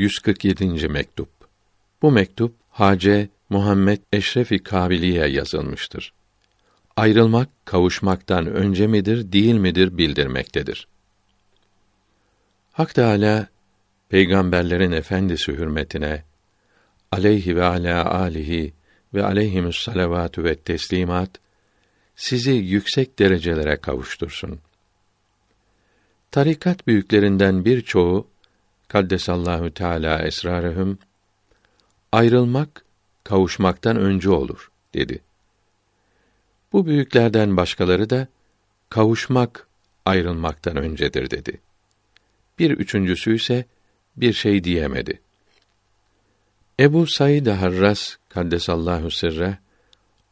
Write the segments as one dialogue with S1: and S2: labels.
S1: 147. mektup. Bu mektup Hace Muhammed Eşrefi Kabiliye yazılmıştır. Ayrılmak kavuşmaktan önce midir, değil midir bildirmektedir. Hak Teâlâ, peygamberlerin efendisi hürmetine aleyhi ve ala alihi ve aleyhimüs salavatü ve teslimat sizi yüksek derecelere kavuştursun. Tarikat büyüklerinden birçoğu kaddesallahu teala esrarehum ayrılmak kavuşmaktan önce olur dedi. Bu büyüklerden başkaları da kavuşmak ayrılmaktan öncedir dedi. Bir üçüncüsü ise bir şey diyemedi. Ebu Said Harras kaddesallahu sirre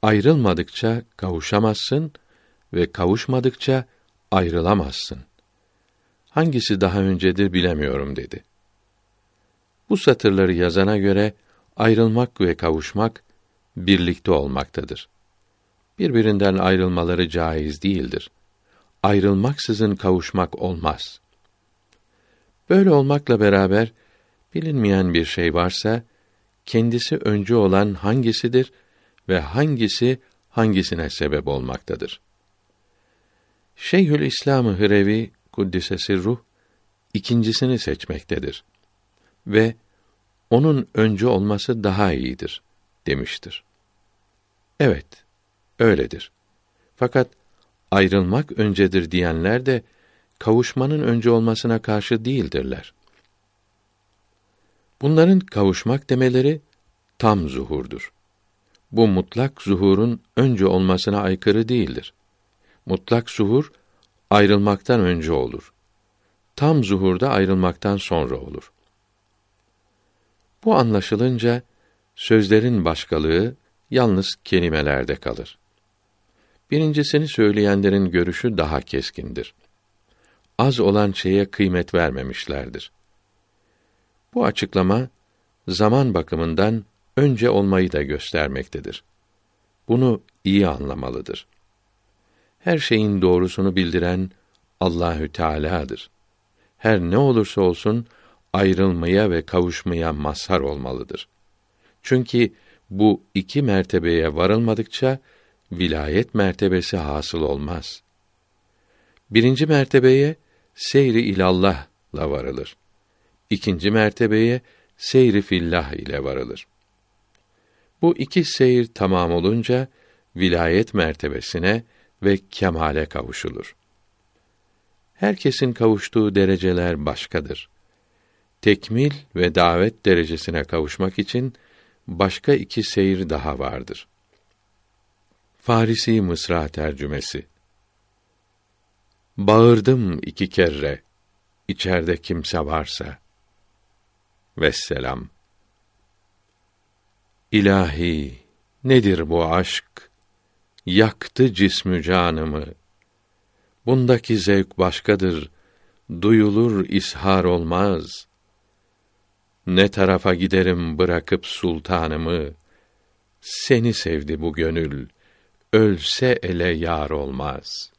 S1: ayrılmadıkça kavuşamazsın ve kavuşmadıkça ayrılamazsın. Hangisi daha öncedir bilemiyorum dedi. Bu satırları yazana göre ayrılmak ve kavuşmak birlikte olmaktadır. Birbirinden ayrılmaları caiz değildir. Ayrılmaksızın kavuşmak olmaz. Böyle olmakla beraber bilinmeyen bir şey varsa kendisi önce olan hangisidir ve hangisi hangisine sebep olmaktadır. Şeyhül İslam Hırevi kuddisesi ruh ikincisini seçmektedir ve onun önce olması daha iyidir demiştir. Evet, öyledir. Fakat ayrılmak öncedir diyenler de kavuşmanın önce olmasına karşı değildirler. Bunların kavuşmak demeleri tam zuhurdur. Bu mutlak zuhurun önce olmasına aykırı değildir. Mutlak zuhur ayrılmaktan önce olur. Tam zuhurda ayrılmaktan sonra olur. Bu anlaşılınca sözlerin başkalığı yalnız kelimelerde kalır. Birincisini söyleyenlerin görüşü daha keskindir. Az olan şeye kıymet vermemişlerdir. Bu açıklama zaman bakımından önce olmayı da göstermektedir. Bunu iyi anlamalıdır. Her şeyin doğrusunu bildiren Allahü Teala'dır. Her ne olursa olsun ayrılmaya ve kavuşmaya mazhar olmalıdır. Çünkü bu iki mertebeye varılmadıkça vilayet mertebesi hasıl olmaz. Birinci mertebeye seyri ilallah'la varılır. İkinci mertebeye seyri fillah ile varılır. Bu iki seyir tamam olunca vilayet mertebesine ve kemale kavuşulur. Herkesin kavuştuğu dereceler başkadır. Tekmil ve davet derecesine kavuşmak için başka iki seyir daha vardır. Farisi Mısra tercümesi Bağırdım iki kere, içeride kimse varsa. Vesselam. İlahi, nedir bu aşk? Yaktı cismü canımı. Bundaki zevk başkadır, duyulur ishar olmaz. Ne tarafa giderim bırakıp sultanımı, seni sevdi bu gönül, ölse ele yar olmaz.''